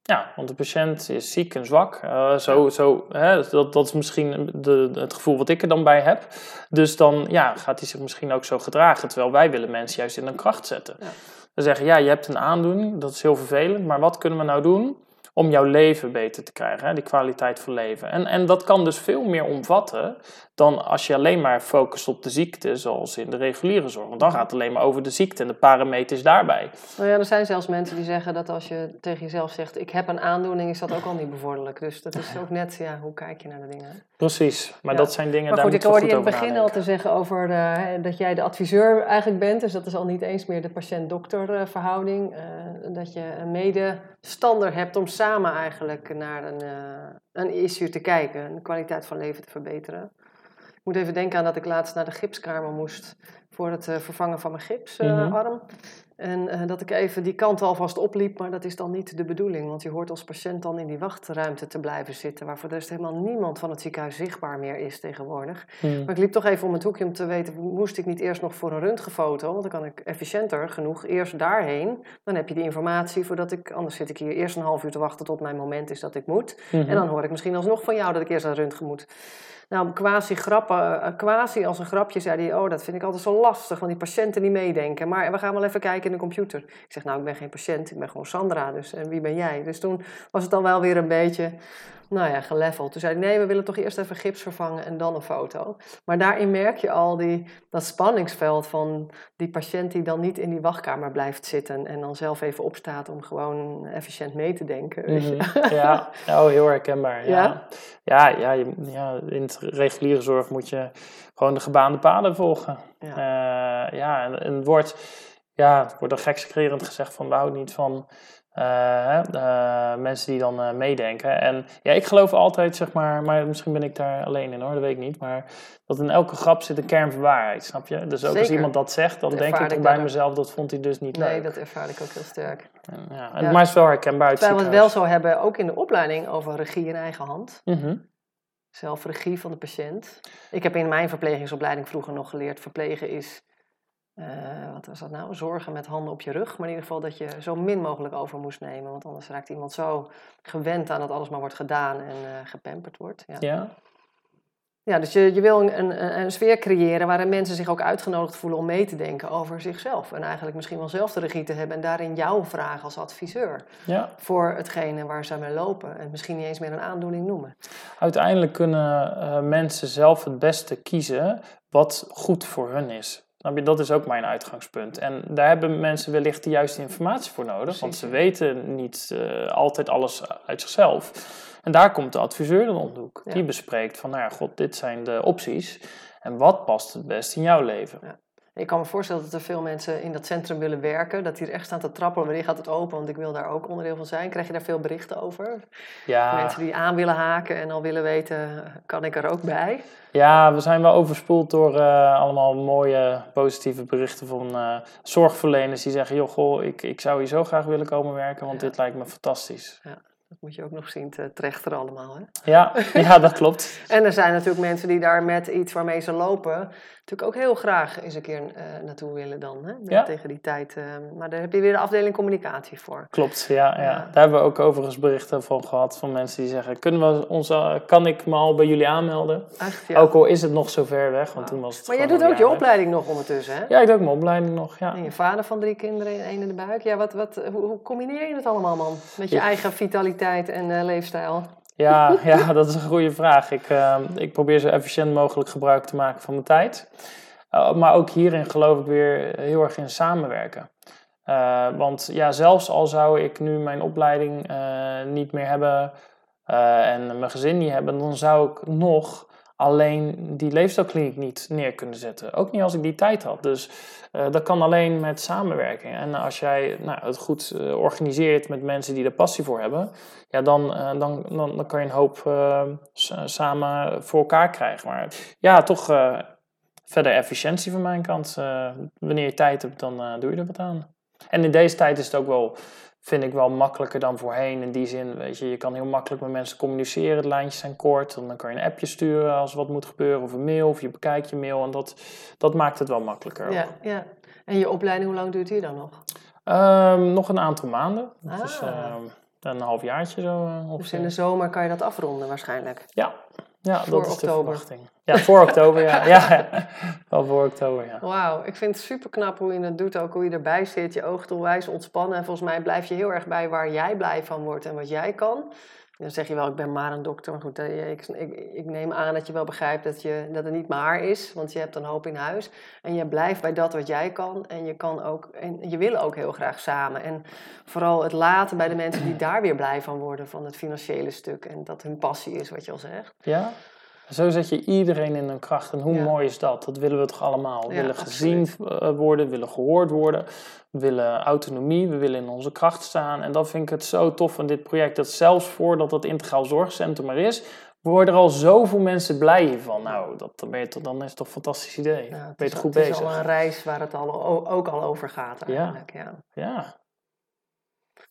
Ja, want de patiënt is ziek en zwak. Uh, zo, zo, hè, dat, dat is misschien de, het gevoel wat ik er dan bij heb. Dus dan ja, gaat hij zich misschien ook zo gedragen. Terwijl wij willen mensen juist in hun kracht zetten. Ja. We zeggen, ja, je hebt een aandoening, dat is heel vervelend. Maar wat kunnen we nou doen om jouw leven beter te krijgen, hè? die kwaliteit van leven. En, en dat kan dus veel meer omvatten dan als je alleen maar focust op de ziekte, zoals in de reguliere zorg. Want dan gaat het alleen maar over de ziekte en de parameters daarbij. Nou ja, er zijn zelfs mensen die zeggen dat als je tegen jezelf zegt, ik heb een aandoening, is dat ook al niet bevorderlijk. Dus dat is ook net, ja, hoe kijk je naar de dingen? Precies, maar ja. dat zijn dingen, maar goed, daar ik hoorde je in het begin al te zeggen over de, dat jij de adviseur eigenlijk bent. Dus dat is al niet eens meer de patiënt-dokter verhouding. Uh, dat je een medestander hebt om samen eigenlijk naar een, uh, een issue te kijken, een kwaliteit van leven te verbeteren. Ik moet even denken aan dat ik laatst naar de gipskamer moest voor het uh, vervangen van mijn gipsarm. Mm en uh, dat ik even die kant alvast opliep, maar dat is dan niet de bedoeling. Want je hoort als patiënt dan in die wachtruimte te blijven zitten, waarvoor helemaal niemand van het ziekenhuis zichtbaar meer is tegenwoordig. Mm. Maar ik liep toch even om het hoekje om te weten, moest ik niet eerst nog voor een röntgenfoto? Want dan kan ik efficiënter genoeg eerst daarheen. Dan heb je die informatie voordat ik, anders zit ik hier eerst een half uur te wachten tot mijn moment is dat ik moet. Mm -hmm. En dan hoor ik misschien alsnog van jou dat ik eerst naar röntgen moet. Nou, quasi, grappen, quasi als een grapje zei hij, oh, dat vind ik altijd zo lastig, want die patiënten niet meedenken. Maar we gaan wel even kijken in de computer. Ik zeg, nou, ik ben geen patiënt, ik ben gewoon Sandra, dus en wie ben jij? Dus toen was het dan wel weer een beetje, nou ja, geleveld. Toen zei hij, nee, we willen toch eerst even gips vervangen en dan een foto. Maar daarin merk je al die, dat spanningsveld van die patiënt die dan niet in die wachtkamer blijft zitten en dan zelf even opstaat om gewoon efficiënt mee te denken. Mm -hmm. *laughs* Ja, oh, heel herkenbaar. Ja, ja, ja, ja, ja, in het reguliere zorg moet je gewoon de gebaande paden volgen. Ja, uh, ja en, en het wordt, ja, het wordt dan gekskrerend gezegd van we houden niet van uh, uh, mensen die dan uh, meedenken. En ja, ik geloof altijd, zeg maar, maar misschien ben ik daar alleen in hoor, dat weet ik niet. Maar dat in elke grap zit een kern van waarheid, snap je? Dus ook Zeker. als iemand dat zegt, dan dat denk ik bij mezelf, dat vond hij dus niet nee, leuk. Nee, dat ervaar ik ook heel sterk. En, ja, en, ja. Maar het is wel herkenbaar uit Terwijl we het wel zo hebben, ook in de opleiding, over regie in eigen hand. -hmm. Zelfregie van de patiënt. Ik heb in mijn verplegingsopleiding vroeger nog geleerd, verplegen is uh, wat was dat nou? Zorgen met handen op je rug. Maar in ieder geval dat je zo min mogelijk over moest nemen. Want anders raakt iemand zo gewend aan dat alles maar wordt gedaan en uh, gepamperd wordt. Ja. ja. Ja, dus je, je wil een, een, een sfeer creëren waarin mensen zich ook uitgenodigd voelen om mee te denken over zichzelf. En eigenlijk misschien wel zelf de regie te hebben en daarin jou vragen als adviseur. Ja. Voor hetgene waar ze mee lopen. En misschien niet eens meer een aandoening noemen. Uiteindelijk kunnen uh, mensen zelf het beste kiezen wat goed voor hun is. Dat is ook mijn uitgangspunt. En daar hebben mensen wellicht de juiste informatie voor nodig, Precies. want ze weten niet uh, altijd alles uit zichzelf. En daar komt de adviseur dan om de hoek. Die bespreekt van, nou ja, god, dit zijn de opties. En wat past het best in jouw leven? Ja. Ik kan me voorstellen dat er veel mensen in dat centrum willen werken. Dat die er echt staan te trappelen. Wanneer gaat het open? Want ik wil daar ook onderdeel van zijn. Krijg je daar veel berichten over? Ja. Mensen die aan willen haken en al willen weten, kan ik er ook bij? Ja, we zijn wel overspoeld door uh, allemaal mooie positieve berichten van uh, zorgverleners. Die zeggen, joh, goh, ik, ik zou hier zo graag willen komen werken, want ja. dit lijkt me fantastisch. Ja. Dat moet je ook nog zien te trechteren allemaal. Hè? Ja, *laughs* ja, dat klopt. en er zijn natuurlijk mensen die daar met iets waarmee ze lopen... natuurlijk ook heel graag eens een keer uh, naartoe willen dan. Hè? Ja. Tegen die tijd. Uh, maar daar heb je weer de afdeling communicatie voor. Klopt, ja, ja. ja. Daar hebben we ook overigens berichten van gehad van mensen die zeggen... Kunnen we ons, uh, kan ik me al bij jullie aanmelden? Echt, ja. Ook al is het nog zo ver weg, want toen was het Maar jij doet ook je opleiding nog ondertussen, hè? Ja, ik doe ook mijn opleiding nog, ja. En je vader van drie kinderen, één in de buik. Ja, wat, wat, hoe, hoe combineer je het allemaal, man? Met je eigen vitaliteit en uh, leefstijl? Ja, *laughs* ja, dat is een goede vraag. Ik, uh, ik probeer zo efficiënt mogelijk gebruik te maken van mijn tijd. Uh, maar ook hierin geloof ik weer heel erg in samenwerken. Uh, want ja, zelfs al zou ik nu mijn opleiding niet meer hebben en mijn gezin niet hebben, dan zou ik nog alleen die leefstijlkliniek niet neer kunnen zetten. Ook niet als ik die tijd had. Dus uh, dat kan alleen met samenwerking. En als jij nou, het goed uh, organiseert met mensen die er passie voor hebben, ja, dan, uh, dan, dan, dan, kan je een hoop samen voor elkaar krijgen. Maar ja, toch verder efficiëntie van mijn kant. wanneer je tijd hebt, dan doe je er wat aan. En in deze tijd is het ook wel vind ik wel makkelijker dan voorheen. In die zin, weet je, je kan heel makkelijk met mensen communiceren. De lijntjes zijn kort. Dan kan je een appje sturen als wat moet gebeuren. Of een mail. Of je bekijkt je mail. En dat, dat maakt het wel makkelijker. Ja, ja. En je opleiding, hoe lang duurt die dan nog? Um, nog een aantal maanden. Ah. Dus um, een halfjaartje zo. Uh, dus in de zomer kan je dat afronden waarschijnlijk? Ja, ja, voor dat is oktober. de verwachting. Ja, voor oktober, ja. ja. *laughs* Wel voor oktober, ja. Wauw, ik vind het super knap hoe je het doet, ook hoe je erbij zit, je oog onwijs ontspannen. En volgens mij blijf je heel erg bij waar jij blij van wordt en wat jij kan. Dan zeg je wel, ik ben maar een dokter. Maar goed, ik, ik, ik, neem aan dat je wel begrijpt dat, je, dat het niet maar is. Want je hebt een hoop in huis. En je blijft bij dat wat jij kan. En je, kan ook, en je wil ook heel graag samen. En vooral het laten bij de mensen die daar weer blij van worden. Van het financiële stuk. En dat hun passie is, wat je al zegt. Ja, zo zet je iedereen in een kracht. En hoe ja. mooi is dat? Dat willen we toch allemaal? We Ja, willen gezien uh, worden, willen gehoord worden. We willen autonomie, we willen in onze kracht staan. En dat vind ik het zo tof van dit project. Dat zelfs voordat het integraal zorgcentrum er is, worden er al zoveel mensen blij hiervan. Nou, dat, dan, ben je toch, dan is het toch een fantastisch idee. Ja, het ben je toch goed het bezig. is al een reis waar het al, ook al over gaat eigenlijk. Ja. Ja,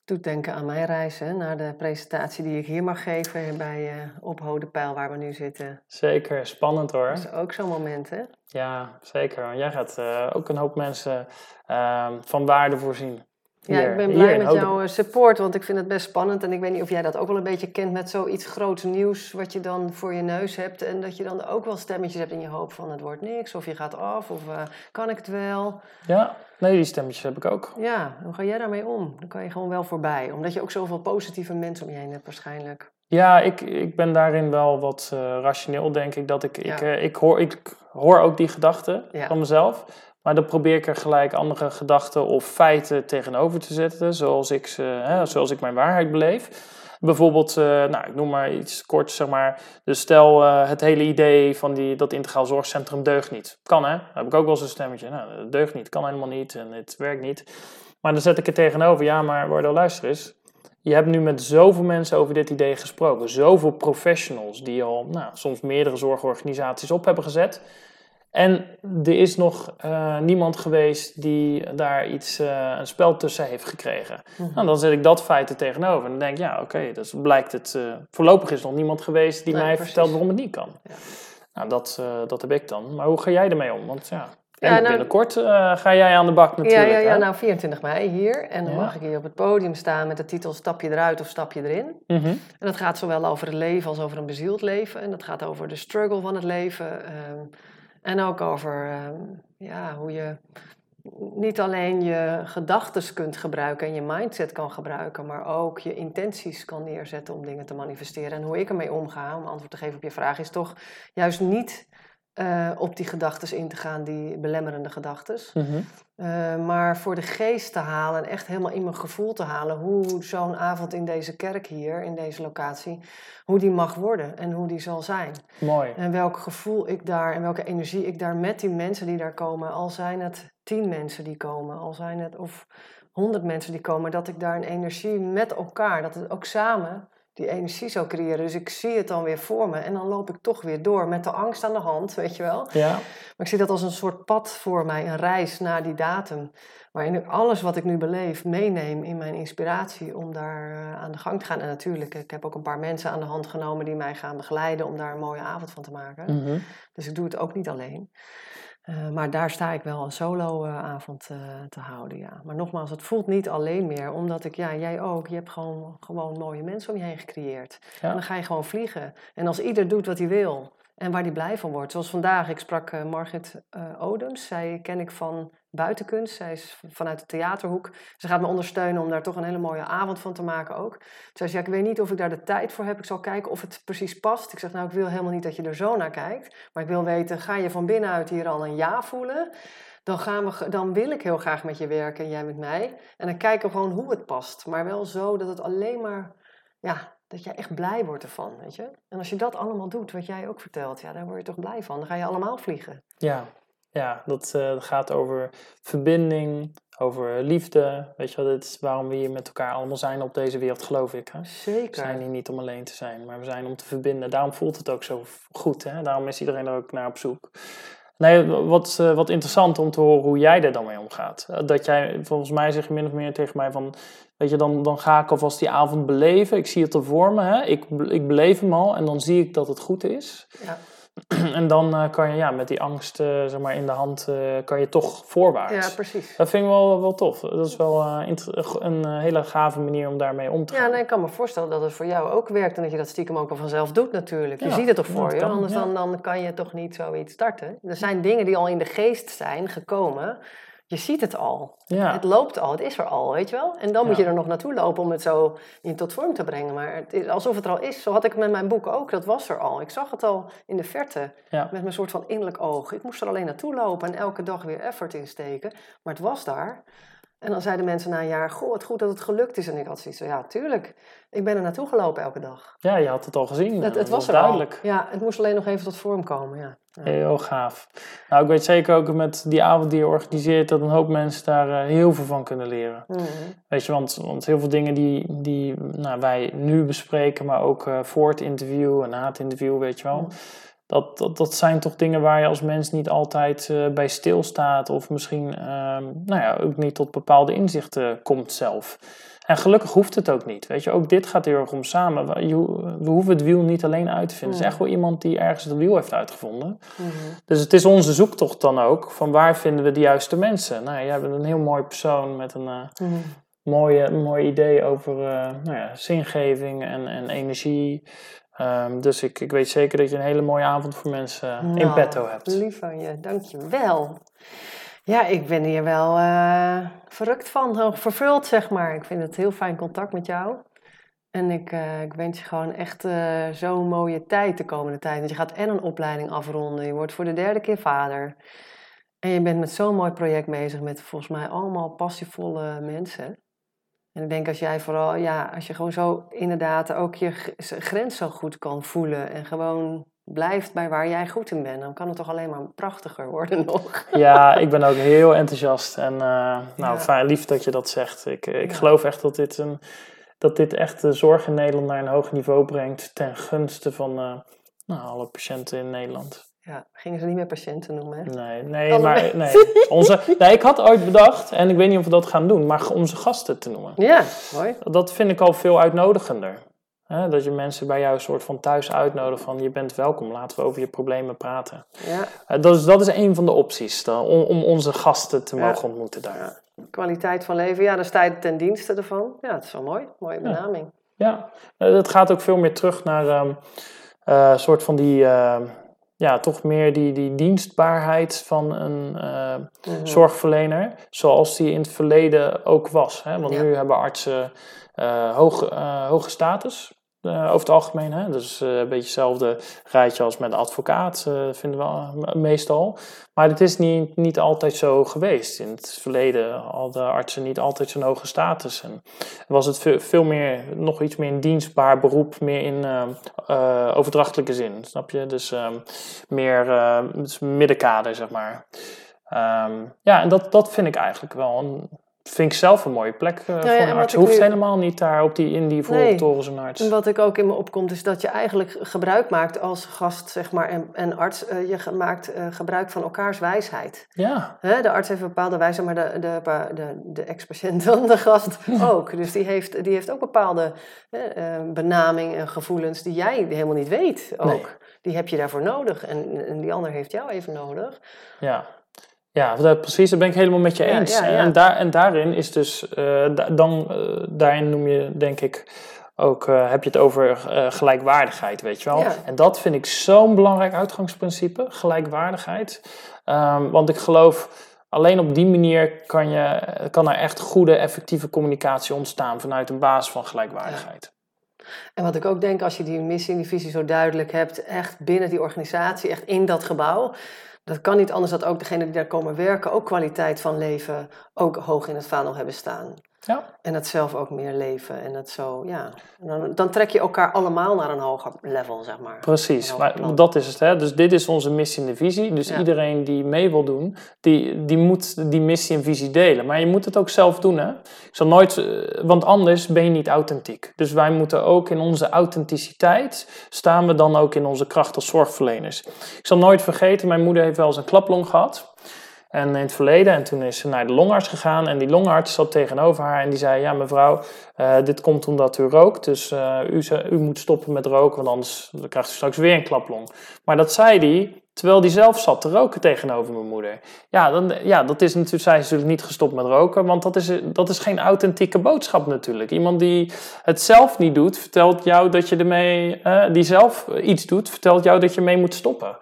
doet denken aan mijn reis hè, naar de presentatie die ik hier mag geven bij uh, op Hodepeil waar we nu zitten. zeker. Spannend hoor. Dat is ook zo'n moment hè. Ja, zeker. Want jij gaat eh, ook een hoop mensen eh, van waarde voorzien. Ja, ik ben blij met Hode- jouw eh, support, want ik vind het best spannend. En ik weet niet of jij dat ook wel een beetje kent met zoiets groots nieuws wat je dan voor je neus hebt. En dat je dan ook wel stemmetjes hebt in je hoofd van het wordt niks, of je gaat af, of kan ik het wel? Ja, nee, die stemmetjes heb ik ook. Ja, hoe ga jij daarmee om? Dan kan je gewoon wel voorbij, omdat je ook zoveel positieve mensen om je heen hebt waarschijnlijk. Ja, ik, ik ben daarin wel wat eh, rationeel, denk ik. Dat ik, ik, eh, ik, hoor, ik hoor ook die gedachten Ja. van mezelf. Maar dan probeer ik er gelijk andere gedachten of feiten tegenover te zetten. Zoals ik, ze, hè, zoals ik mijn waarheid beleef. Bijvoorbeeld, eh, nou, ik noem maar iets kort, zeg maar. Dus stel, eh, het hele idee van die, dat integraal zorgcentrum deugt niet. Kan hè, heb ik ook wel zo'n stemmetje. Nou, dat deugt niet, kan helemaal niet en het werkt niet. Maar dan zet ik er tegenover, ja, maar Wardo, luister eens. Je hebt nu met zoveel mensen over dit idee gesproken. Zoveel professionals die al nou, soms meerdere zorgorganisaties op hebben gezet. En er is nog eh, niemand geweest die daar iets, eh, een spel tussen heeft gekregen. Nou, dan zet ik dat feit er tegenover. En dan denk ik, ja, oké, dus blijkt het... eh, voorlopig is er nog niemand geweest die Nee, mij precies. vertelt waarom het niet kan. Ja. Nou, dat, dat heb ik dan. Maar hoe ga jij ermee om? Want ja, En Ja, nou- binnenkort ga jij aan de bak natuurlijk. ja, ja, nou 24 mei hier. En dan Ja. mag ik hier op het podium staan met de titel Stap je eruit of stap je erin. Mhm. En dat gaat zowel over het leven als over een bezield leven. En dat gaat over de struggle van het leven. ehm, en ook over ehm, ja, hoe je niet alleen je gedachten kunt gebruiken en je mindset kan gebruiken, maar ook je intenties kan neerzetten om dingen te manifesteren. En hoe ik ermee omga, om antwoord te geven op je vraag, is toch juist niet eh, op die gedachten in te gaan, die belemmerende gedachten. Mhm. Uh, maar voor de geest te halen en echt helemaal in mijn gevoel te halen hoe zo'n avond in deze kerk hier, in deze locatie, hoe die mag worden en hoe die zal zijn. Mooi. En welk gevoel ik daar en welke energie ik daar met die mensen die daar komen, al zijn het tien mensen die komen, al zijn het of honderd mensen die komen, dat ik daar een energie met elkaar, dat het ook samen die energie zou creëren. Dus ik zie het dan weer voor me en dan loop ik toch weer door met de angst aan de hand, weet je wel. Ja. Maar ik zie dat als een soort pad voor mij, een reis naar die datum. Waarin ik alles wat ik nu beleef meeneem in mijn inspiratie om daar uh, aan de gang te gaan. En natuurlijk, ik heb ook een paar mensen aan de hand genomen die mij gaan begeleiden om daar een mooie avond van te maken. Mm -hmm. Dus ik doe het ook niet alleen. Uh, maar daar sta ik wel een solo-avond uh, te houden, ja. Maar nogmaals, het voelt niet alleen meer, omdat ik, ja, jij ook, je hebt gewoon, gewoon mooie mensen om je heen gecreëerd. Ja. En dan ga je gewoon vliegen. En als ieder doet wat hij wil en waar hij blij van wordt. Zoals vandaag, ik sprak Margit Odems, zij ken ik van buitenkunst. Zij is vanuit de theaterhoek. Ze gaat me ondersteunen om daar toch een hele mooie avond van te maken ook. Zij zei, ja, ik weet niet of ik daar de tijd voor heb. Ik zal kijken of het precies past. Ik zeg, nou, ik wil helemaal niet dat je er zo naar kijkt. Maar ik wil weten, ga je van binnenuit hier al een ja voelen? Dan, gaan we, dan wil ik heel graag met je werken en jij met mij. En dan kijken we gewoon hoe het past. Maar wel zo dat het alleen maar... Ja, dat jij echt blij wordt ervan, weet je. En als je dat allemaal doet, wat jij ook vertelt... Ja, daar word je toch blij van. Dan ga je allemaal vliegen. Ja, ja, dat uh, gaat over verbinding, over liefde. Weet je wel, dit is waarom we hier met elkaar allemaal zijn op deze wereld, geloof ik. Hè? Zeker. We zijn hier niet om alleen te zijn, maar we zijn om te verbinden. Daarom voelt het ook zo goed. Hè? Daarom is iedereen er ook naar op zoek. Nee, wat, uh, wat interessant om te horen hoe jij er dan mee omgaat. Dat jij, volgens mij zeg je min of meer tegen mij van... Weet je, dan, dan ga ik alvast die avond beleven. Ik zie het er voor me. Hè? Ik, ik beleef hem al en dan zie ik dat het goed is. Ja. *clears throat* En dan uh, kan je ja, met die angst uh, zeg maar in de hand, uh, kan je toch voorwaarts. Ja, precies. Dat vind ik wel, wel tof. Dat is wel een hele gave manier om daarmee om te gaan. Ja, nee, ik kan me voorstellen dat het voor jou ook werkt en dat je dat stiekem ook wel vanzelf doet natuurlijk. Je ziet het toch voor je, kan, anders ja. dan, dan kan je toch niet zoiets starten. Er zijn dingen die al in de geest zijn gekomen. Je ziet het al. Ja. Het loopt al, het is er al, weet je wel? En dan ja. moet je er nog naartoe lopen om het zo in tot vorm te brengen. Maar het is alsof het er al is. Zo had ik met mijn boek ook, dat was er al. Ik zag het al in de verte, ja. met mijn soort van innerlijk oog. Ik moest er alleen naartoe lopen en elke dag weer effort insteken. Maar het was daar. En dan zeiden mensen na een jaar, goh, het goed dat het gelukt is. En ik had zoiets van, ja, tuurlijk. Ik ben er naartoe gelopen elke dag. Ja, je had het al gezien. Het, het was, was er duidelijk. Al. Ja, het moest alleen nog even tot vorm komen, ja. ja. Heel gaaf. Nou, ik weet zeker ook met die avond die je organiseert, dat een hoop mensen daar uh, heel veel van kunnen leren. Mm -hmm. Weet je, want, want heel veel dingen die, die nou, wij nu bespreken, maar ook uh, voor het interview en na het interview, weet je wel. Mm -hmm. Dat, dat, dat zijn toch dingen waar je als mens niet altijd uh, bij stilstaat. Of misschien uh, nou ja, ook niet tot bepaalde inzichten komt zelf. En gelukkig hoeft het ook niet. Weet je, ook dit gaat heel erg om samen. We hoeven het wiel niet alleen uit te vinden. Het is echt wel iemand die ergens het wiel heeft uitgevonden. Mm -hmm. Dus het is onze zoektocht dan ook. Van waar vinden we de juiste mensen? Nou, jij bent een heel mooi persoon met een uh, mm -hmm. mooie, mooi idee over uh, nou ja, zingeving en, en energie. Um, dus ik, ik weet zeker dat je een hele mooie avond voor mensen nou, in petto hebt. Lief van je, dankjewel. Ja, ik ben hier wel uh, verrukt van, vervuld zeg maar. Ik vind het heel fijn contact met jou. En ik, uh, ik wens je gewoon echt uh, zo'n mooie tijd de komende tijd. Want je gaat en een opleiding afronden. Je wordt voor de derde keer vader. En je bent met zo'n mooi project bezig met volgens mij allemaal passievolle mensen. En ik denk als jij vooral, ja, als je gewoon zo inderdaad ook je grens zo goed kan voelen. En gewoon blijft bij waar jij goed in bent, dan kan het toch alleen maar prachtiger worden *laughs* nog. Ja, ik ben ook heel enthousiast. En uh, nou, Ja. fijn, lief dat je dat zegt. Ik, ik Ja. geloof echt dat dit, een, dat dit echt de zorg in Nederland naar een hoog niveau brengt. Ten gunste van eh, nou, alle patiënten in Nederland. Ja, gingen ze niet meer patiënten noemen, hè? Nee, nee, Alle maar mensen. nee. Onze, nee, ik had ooit bedacht, en ik weet niet of we dat gaan doen, maar onze gasten te noemen. Ja, mooi. Dat vind ik al veel uitnodigender. Hè, dat je mensen bij jou een soort van thuis uitnodigt van je bent welkom, laten we over je problemen praten. Ja, Eh, dat, is, dat is een van de opties dan, om, om onze gasten te Ja. mogen ontmoeten daar. ja. kwaliteit van leven, ja, dan sta je ten dienste ervan. Ja, het is wel mooi. Mooie benaming. Ja, eh, dat gaat ook veel meer terug naar ehm eh, soort van die, ehm, ja, toch meer die, die dienstbaarheid van een eh, Mhm. zorgverlener, zoals die in het verleden ook was. Hè? Want Ja. nu hebben artsen hoge, eh, hoge status. Eh, over het algemeen, hè? dus een beetje hetzelfde rijtje als met advocaat, eh, vinden we meestal. Maar het is niet, niet altijd zo geweest. In het verleden hadden artsen niet altijd zo'n hoge status. En was het veel, meer, nog iets meer een dienstbaar beroep, meer in overdrachtelijke zin, snap je? Dus ehm, meer dus middenkader, zeg maar. Ehm, ja, en dat, dat vind ik eigenlijk wel een, vind ik zelf een mooie plek ja, voor en een arts. ik Hoeft nu- helemaal niet daar op die, in die voortoren zo'n arts. En wat ik ook in me opkomt, is dat je eigenlijk gebruik maakt als gast zeg maar, en, en arts. eh, je maakt eh, gebruik van elkaars wijsheid. Ja, Hè, de arts heeft een bepaalde wijsheid, maar de, de, de, de ex-patiënt dan, de gast *laughs* ook. Dus die heeft, die heeft ook bepaalde benaming en gevoelens die jij helemaal niet weet ook. Nee. Die heb je daarvoor nodig en, en die ander heeft jou even nodig. ja. Ja, dat, precies, dat ben ik helemaal met je eens. ja, ja. En, daar, en daarin is dus, eh, da- dan, eh, daarin noem je denk ik ook, eh, heb je het over gelijkwaardigheid, weet je wel. En dat vind ik zo'n belangrijk uitgangsprincipe, gelijkwaardigheid. Ehm, want ik geloof, alleen op die manier kan, je, kan er echt goede, effectieve communicatie ontstaan vanuit een basis van gelijkwaardigheid. En wat ik ook denk, als je die missie en die visie zo duidelijk hebt, echt binnen die organisatie, echt in dat gebouw, dat kan niet anders dat ook degenen die daar komen werken ook kwaliteit van leven ook hoog in het vaandel hebben staan. Ja. En dat zelf ook meer leven. En dat zo, ja. Dan, dan trek je elkaar allemaal naar een hoger level, zeg maar. Precies, maar dat is het. Hè? Dus dit is onze missie en de visie. Dus Ja. iedereen die mee wil doen, die, die moet die missie en visie delen. Maar je moet het ook zelf doen. Hè? Ik zal nooit, eh, want anders ben je niet authentiek. Dus wij moeten ook in onze authenticiteit staan we dan ook in onze kracht als zorgverleners. Ik zal nooit vergeten, mijn moeder heeft wel eens een klaplong gehad. En in het verleden, en toen is ze naar de longarts gegaan. En die longarts zat tegenover haar en die zei: Ja, mevrouw, eh, dit komt omdat u rookt. Dus eh, u, u moet stoppen met roken, want anders krijgt u straks weer een klaplong. Maar dat zei hij terwijl hij zelf zat te roken tegenover mijn moeder. Ja, dan, ja dat is natuurlijk, zij is natuurlijk niet gestopt met roken, want dat is, dat is geen authentieke boodschap natuurlijk. Iemand die het zelf niet doet, vertelt jou dat je ermee, eh, die zelf iets doet, vertelt jou dat je mee moet stoppen.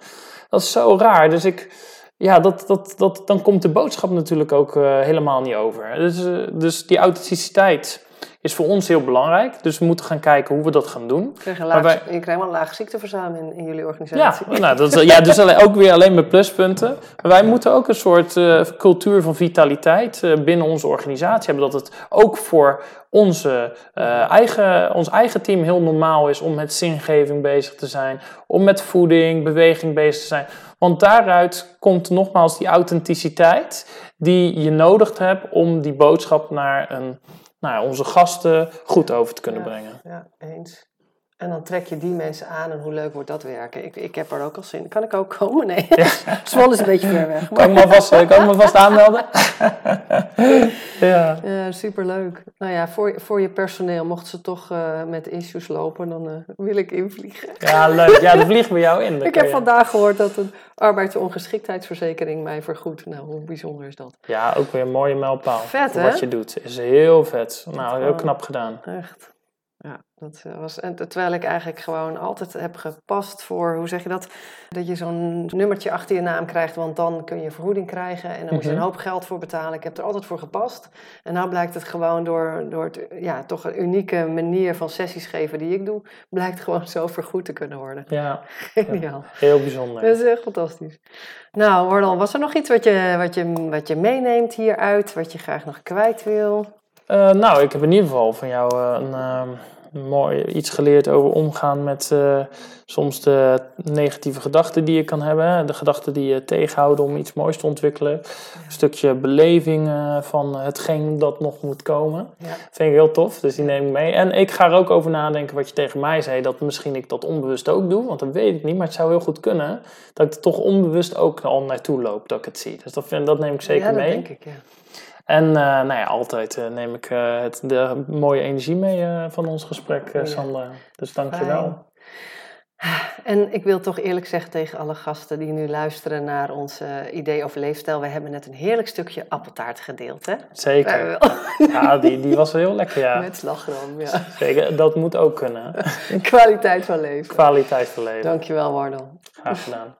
Dat is zo raar. Dus ik ja, dat, dat, dat, dan komt de boodschap natuurlijk ook eh, helemaal niet over. Dus, eh, dus die authenticiteit is voor ons heel belangrijk. Dus we moeten gaan kijken hoe we dat gaan doen. Je krijgt, een laag, wij- je krijgt wel een laag ziekteverzuim in, in jullie Ja, organisatie. nou, dat, is- ja dus alleen- ook weer alleen met pluspunten. Maar wij moeten ook een soort eh, cultuur van vitaliteit eh, binnen onze organisatie hebben. Dat het ook voor onze, eh, eigen, ons eigen team heel normaal is om met zingeving bezig te zijn. Om met voeding, beweging bezig te zijn. Want daaruit komt nogmaals die authenticiteit die je nodig hebt om die boodschap naar een, nou, ja, onze gasten goed over te kunnen brengen. Ja, eens. En dan trek je die mensen aan en hoe leuk wordt dat werken. Ik, ik heb er ook al zin in. Kan ik ook komen? Nee. *laughs* Zwolle is een beetje ver weg. Kan ik me vast, kan ik me vast aanmelden? *laughs* ja. Ja, superleuk. Nou ja, voor, voor je personeel, mochten ze toch eh, met issues lopen, dan eh, wil ik invliegen. ja, leuk. Ja, dan vliegen we jou in. Ik heb je- vandaag gehoord dat een arbeidsongeschiktheidsverzekering mij vergoedt. Nou, hoe bijzonder is dat? Ja, ook weer een mooie mijlpaal. Vet, hè? Wat je doet. Is heel vet. Nou, heel knap gedaan. Echt. Ja, dat eh, was. En terwijl ik eigenlijk gewoon altijd heb gepast voor, hoe zeg je dat? Dat je zo'n nummertje achter je naam krijgt, want dan kun je vergoeding krijgen. En dan moet je Mhm. een hoop geld voor betalen. Ik heb er altijd voor gepast. En nou blijkt het gewoon door, door het, ja, toch een unieke manier van sessies geven die ik doe, blijkt gewoon zo vergoed te kunnen worden. Ja, *laughs* Geniaal. heel bijzonder. Dat is echt fantastisch. Nou, Hordan, was er nog iets wat je, wat je, wat je meeneemt hieruit, wat je graag nog kwijt wil? Eh, nou, ik heb in ieder geval van jou eh, een, ehm, mooi iets geleerd over omgaan met eh, soms de negatieve gedachten die je kan hebben. De gedachten die je tegenhouden om iets moois te ontwikkelen. Een stukje beleving eh, van hetgeen dat nog moet komen. Ja. Vind ik heel tof, dus die neem ik mee. En ik ga er ook over nadenken wat je tegen mij zei, dat misschien ik dat onbewust ook doe. Want dat weet ik niet, maar het zou heel goed kunnen dat ik er toch onbewust ook al naartoe loop dat ik het zie. Dus dat, vind, dat neem ik zeker ja, dat mee. denk ik, ja. En uh, nou ja, altijd uh, neem ik uh, het, de mooie energie mee van ons gesprek, ja. Sandra. Dus dank je wel. En ik wil toch eerlijk zeggen tegen alle gasten die nu luisteren naar ons idee over leefstijl. We hebben net een heerlijk stukje appeltaart gedeeld, hè? Zeker. *laughs* Ja, die, die was heel lekker, ja. Met slagroom, ja. Zeker, dat moet ook kunnen. *laughs* Kwaliteit van leven. Kwaliteit van leven. Dankjewel, Wardel. Graag gedaan.